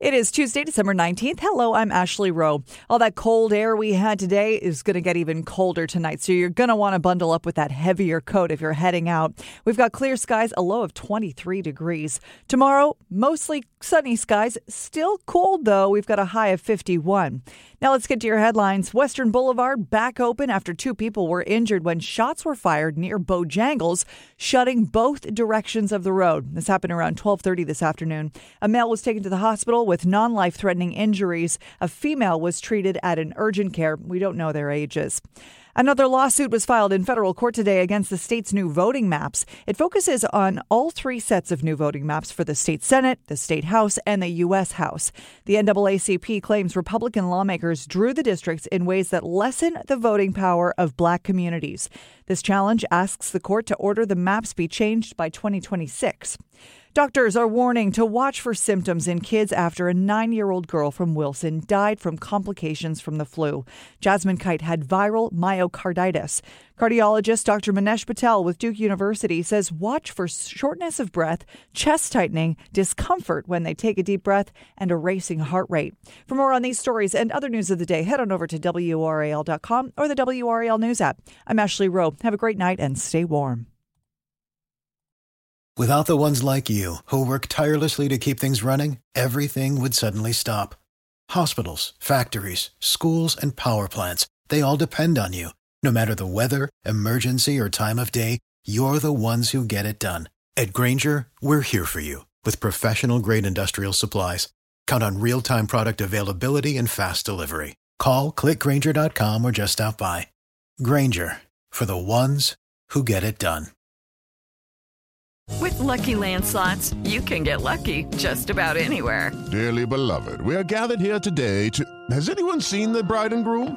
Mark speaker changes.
Speaker 1: It is Tuesday, December 19th. Hello, I'm Ashley Rowe. All that cold air we had today is going to get even colder tonight, so you're going to want to bundle up with that heavier coat if you're heading out. We've got clear skies, a low of 23 degrees. Tomorrow, mostly sunny skies, still cold though. We've got a high of 51. Now let's get to your headlines. Western Boulevard back open after two people were injured when shots were fired near Bojangles, shutting both directions of the road. This happened around 12:30 this afternoon. A male was taken to the hospital with non-life-threatening injuries. A female was treated at an urgent care. We don't know their ages. Another lawsuit was filed in federal court today against the state's new voting maps. It focuses on all three sets of new voting maps for the state Senate, the state House, and the U.S. House. The NAACP claims Republican lawmakers drew the districts in ways that lessen the voting power of black communities. This challenge asks the court to order the maps be changed by 2026. Doctors are warning to watch for symptoms in kids after a nine year old girl from Wilson died from complications from the flu. Jasmine Kite had viral myocarditis. Cardiologist Dr. Manesh Patel with Duke University says watch for shortness of breath, chest tightening, discomfort when they take a deep breath, and a racing heart rate. For more on these stories and other news of the day, head on over to WRAL.com or the WRAL News app. I'm Ashley Rowe. Have a great night and stay warm.
Speaker 2: Without the ones like you, who work tirelessly to keep things running, everything would suddenly stop. Hospitals, factories, schools, and power plants, they all depend on you. No matter the weather, emergency, or time of day, you're the ones who get it done. At Grainger, we're here for you with professional grade industrial supplies. Count on real time product availability and fast delivery. Call clickgrainger.com or just stop by. Grainger for the ones who get it done.
Speaker 3: With Lucky Land slots, you can get lucky just about anywhere.
Speaker 4: Dearly beloved, we are gathered here today to. Has anyone seen the bride and groom?